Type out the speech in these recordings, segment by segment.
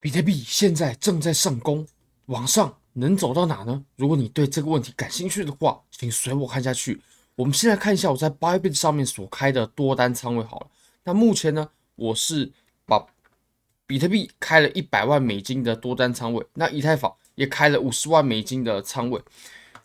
比特币现在正在上攻，往上能走到哪呢？如果你对这个问题感兴趣的话，请随我看下去。我们现在看一下我在 BIB 上面所开的多单仓位好了。那目前呢，我是把比特币开了一百万美金的多单仓位，那以太坊也开了五十万美金的仓位。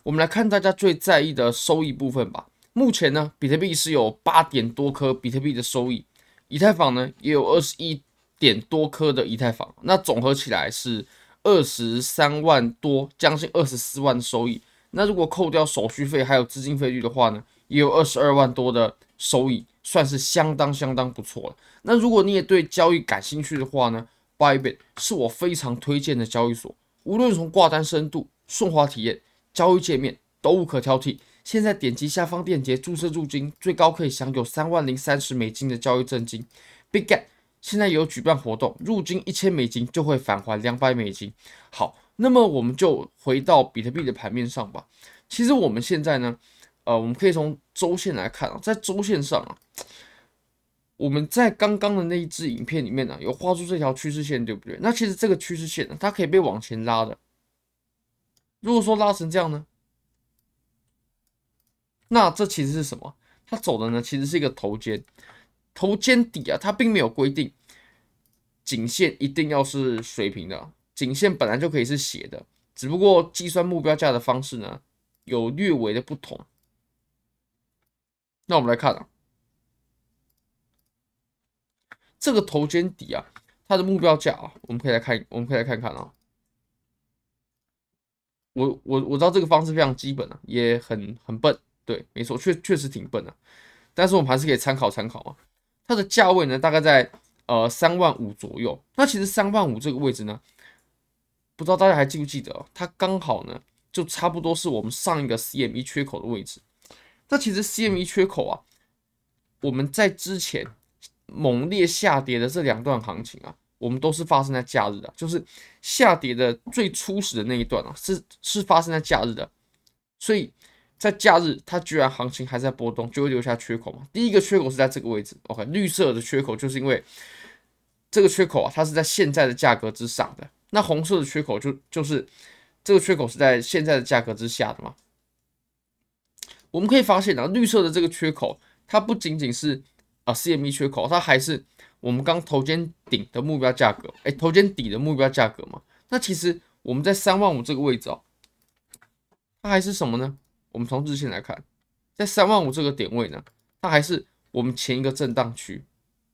我们来看大家最在意的收益部分吧。目前呢，比特币是有八点多颗比特币的收益，以太坊呢也有二十一。点多颗的以太坊，那总合起来是二十三万多，将近二十四万的收益。那如果扣掉手续费还有资金费率的话呢，也有二十二万多的收益，算是相当相当不错了。那如果你也对交易感兴趣的话呢，Bybit 是我非常推荐的交易所，无论从挂单深度、顺滑体验、交易界面都无可挑剔。现在点击下方链接注册入金，最高可以享有三万零三十美金的交易赠金。Big Get 现在有举办活动，入金一千美金就会返还两百美金。好，那么我们就回到比特币的盘面上吧。其实我们现在呢，呃，我们可以从周线来看啊，在周线上啊，我们在刚刚的那一支影片里面呢，有画出这条趋势线，对不对？那其实这个趋势线呢，它可以被往前拉的。如果说拉成这样呢，那这其实是什么？它走的呢，其实是一个头肩。头肩底啊，它并没有规定颈线一定要是水平的，颈线本来就可以是斜的，只不过计算目标价的方式呢，有略微的不同。那我们来看啊，这个头肩底啊，它的目标价啊，我们可以来看，我们可以来看看啊。我我我知道这个方式非常基本啊，也很很笨，对，没错，确确实挺笨的，但是我们还是可以参考参考啊。它的价位呢，大概在呃三万五左右。那其实三万五这个位置呢，不知道大家还记不记得？它刚好呢，就差不多是我们上一个 CME 缺口的位置。那其实 CME 缺口啊，我们在之前猛烈下跌的这两段行情啊，我们都是发生在假日的，就是下跌的最初始的那一段啊，是是发生在假日的，所以。在假日，它居然行情还在波动，就会留下缺口嘛。第一个缺口是在这个位置，OK，绿色的缺口就是因为这个缺口啊，它是在现在的价格之上的。那红色的缺口就就是这个缺口是在现在的价格之下的嘛。我们可以发现啊，绿色的这个缺口，它不仅仅是啊 CME 缺口，它还是我们刚头肩顶的目标价格，哎，头肩底的目标价格嘛。那其实我们在三万五这个位置哦，它还是什么呢？我们从日线来看，在三万五这个点位呢，它还是我们前一个震荡区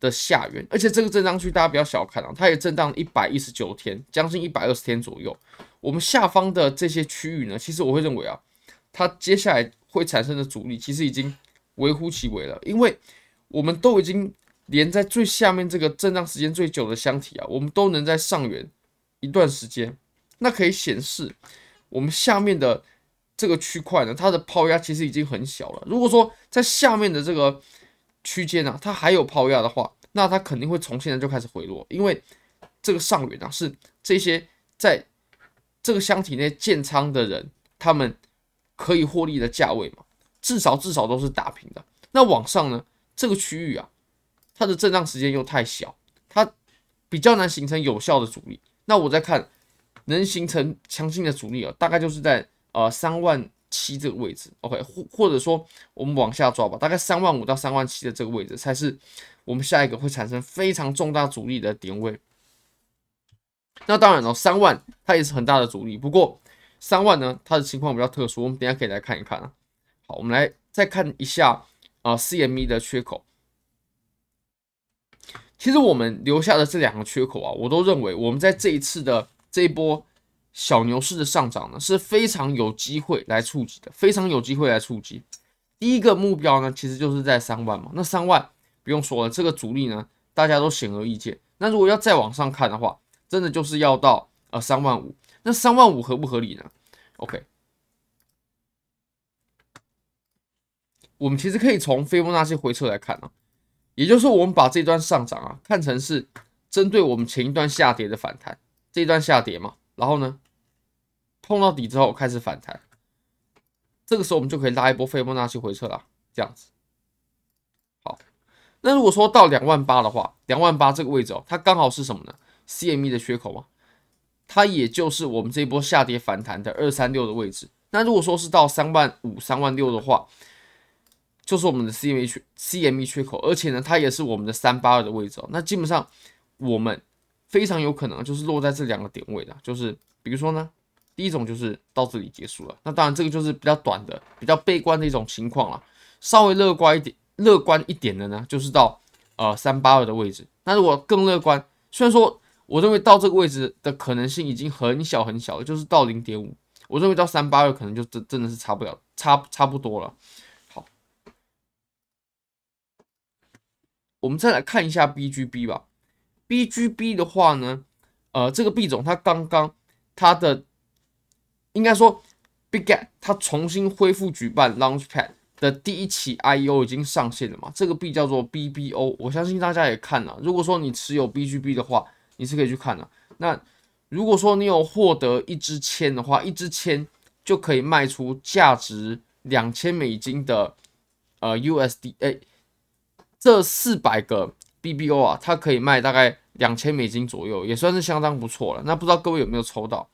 的下缘，而且这个震荡区大家不要小看啊，它也震荡一百一十九天，将近一百二十天左右。我们下方的这些区域呢，其实我会认为啊，它接下来会产生的阻力其实已经微乎其微了，因为我们都已经连在最下面这个震荡时间最久的箱体啊，我们都能在上缘一段时间，那可以显示我们下面的。这个区块呢，它的抛压其实已经很小了。如果说在下面的这个区间呢，它还有抛压的话，那它肯定会从现在就开始回落，因为这个上缘啊是这些在这个箱体内建仓的人，他们可以获利的价位嘛，至少至少都是打平的。那往上呢，这个区域啊，它的震荡时间又太小，它比较难形成有效的阻力。那我再看能形成强劲的阻力啊，大概就是在。呃，三万七这个位置，OK，或或者说我们往下抓吧，大概三万五到三万七的这个位置才是我们下一个会产生非常重大阻力的点位。那当然了，三万它也是很大的阻力，不过三万呢，它的情况比较特殊，我们等下可以来看一看啊。好，我们来再看一下啊，呃，CME 的缺口。其实我们留下的这两个缺口啊，我都认为我们在这一次的这一波。小牛市的上涨呢，是非常有机会来触及的，非常有机会来触及。第一个目标呢，其实就是在三万嘛。那三万不用说了，这个阻力呢，大家都显而易见。那如果要再往上看的话，真的就是要到呃三万五。那三万五合不合理呢？OK，我们其实可以从斐波那契回撤来看啊，也就是说，我们把这段上涨啊看成是针对我们前一段下跌的反弹，这一段下跌嘛。然后呢，碰到底之后开始反弹，这个时候我们就可以拉一波斐波那契回撤了，这样子。好，那如果说到两万八的话，两万八这个位置哦，它刚好是什么呢 CME 的缺口嘛，它也就是我们这一波下跌反弹的二三六的位置。那如果说是到三万五、三万六的话，就是我们的 CME 缺 CME 缺口，而且呢，它也是我们的三八二的位置哦。那基本上我们非常有可能就是落在这两个点位的，就是比如说呢，第一种就是到这里结束了。那当然这个就是比较短的、比较悲观的一种情况了。稍微乐观一点、乐观一点的呢，就是到呃三八二的位置。那如果更乐观，虽然说我认为到这个位置的可能性已经很小很小了，就是到零点五。我认为到三八二可能就真真的是差不了，差差不多了。好，我们再来看一下 BGB 吧。BGB 的话呢，呃，这个币种它刚刚它的应该说 b i g a t 它重新恢复举办 Launchpad 的第一期 IEO 已经上线了嘛？这个币叫做 BBO，我相信大家也看了。如果说你持有 BGB 的话，你是可以去看的。那如果说你有获得一支签的话，一支签就可以卖出价值两千美金的呃 USDA，这四百个 BBO 啊，它可以卖大概两千美金左右，也算是相当不错了。那不知道各位有没有抽到？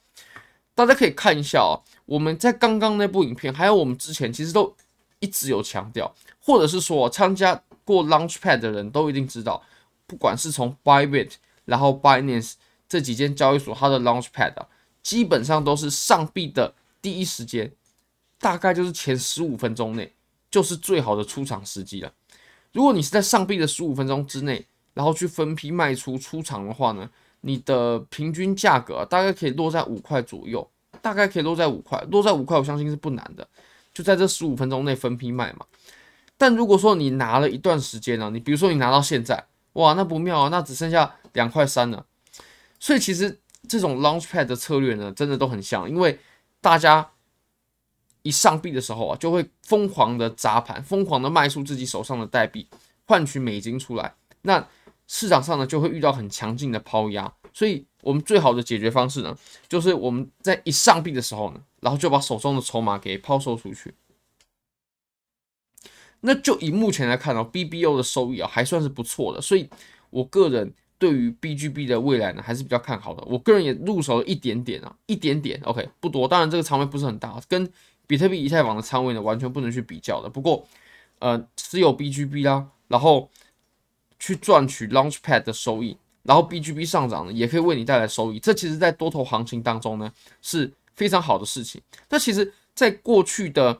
大家可以看一下啊，我们在刚刚那部影片，还有我们之前其实都一直有强调，或者是说参加过 Launchpad 的人都一定知道，不管是从 Bybit，然后 Binance。这几间交易所，它的 Launchpad 啊，基本上都是上币的第一时间，大概就是前十五分钟内，就是最好的出场时机了。如果你是在上币的十五分钟之内，然后去分批卖出出场的话呢，你的平均价格大概可以落在五块左右，大概可以落在五块，落在五块，我相信是不难的。就在这十五分钟内分批卖嘛。但如果说你拿了一段时间呢，你比如说你拿到现在，哇，那不妙啊，那只剩下两块三了。所以其实这种 Launchpad 的策略呢，真的都很像，因为大家一上币的时候啊，就会疯狂的砸盘，疯狂的卖出自己手上的代币，换取美金出来。那市场上呢，就会遇到很强劲的抛压。所以我们最好的解决方式呢，就是我们在一上币的时候呢，然后就把手中的筹码给抛售出去。那就以目前来看哦，BBO 的收益啊，还算是不错的。所以我个人。对于 BGB 的未来呢，还是比较看好的。我个人也入手了一点点啊，一点点，OK，不多。当然，这个仓位不是很大，跟比特币、以太坊的仓位呢，完全不能去比较的。不过，呃，持有 BGB 啦，然后去赚取 Launchpad 的收益，然后 BGB 上涨呢，也可以为你带来收益。这其实，在多头行情当中呢，是非常好的事情。那其实，在过去的，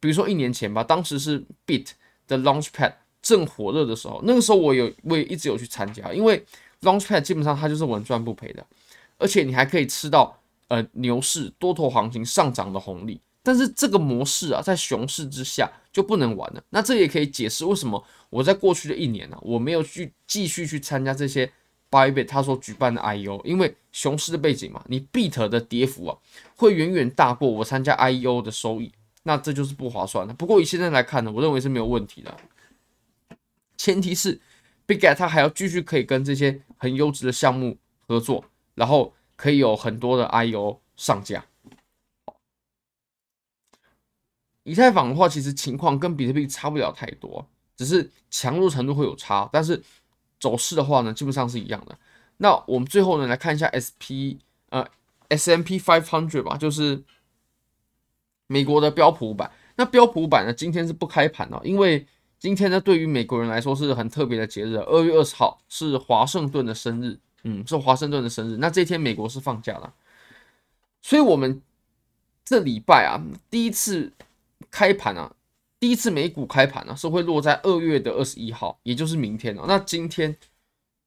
比如说一年前吧，当时是 Bit 的 Launchpad。正火热的时候，那个时候我有我也一直有去参加，因为 Launchpad 基本上它就是稳赚不赔的，而且你还可以吃到呃牛市多头行情上涨的红利。但是这个模式啊，在熊市之下就不能玩了。那这也可以解释为什么我在过去的一年呢、我没有去继续去参加这些 Bybit 他所举办的 IEO，因为熊市的背景嘛，你 Bit 的跌幅啊会远远大过我参加 IEO 的收益，那这就是不划算的。不过以现在来看呢，我认为是没有问题的。前提是 bigget 它还要继续可以跟这些很优质的项目合作，然后可以有很多的 IEO 上架。以太坊的话，其实情况跟比特币差不了太多，只是强弱程度会有差，但是走势的话呢，基本上是一样的。那我们最后呢，来看一下 SP 呃 S M P five hundred 吧，就是美国的标普五百。那标普五百呢，今天是不开盘的，因为今天呢，对于美国人来说是很特别的节日。二月二十号是华盛顿的生日，嗯，是华盛顿的生日。那这天美国是放假的，所以我们这礼拜啊，第一次开盘啊，第一次美股开盘呢，啊，是会落在二月的二十一号，也就是明天了，那今天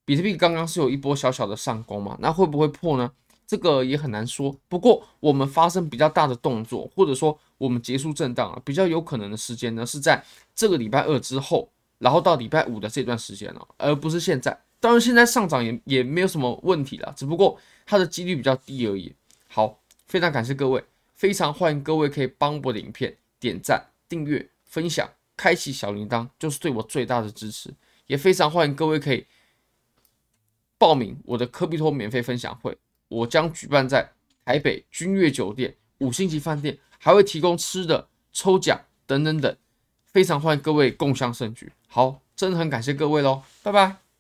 比特币刚刚是有一波小小的上攻嘛，那会不会破呢？这个也很难说，不过我们发生比较大的动作，或者说我们结束震荡啊，比较有可能的时间呢，是在这个礼拜二之后，然后到礼拜五的这段时间了，而不是现在。当然，现在上涨也也没有什么问题了，只不过它的几率比较低而已。好，非常感谢各位，非常欢迎各位可以帮我的影片点赞、订阅、分享、开启小铃铛，就是对我最大的支持。也非常欢迎各位可以报名我的科比托免费分享会。我将举办在台北君悦酒店五星级饭店，还会提供吃的、抽奖等等等，非常欢迎各位共襄盛举。好，真的很感谢各位喽，拜拜。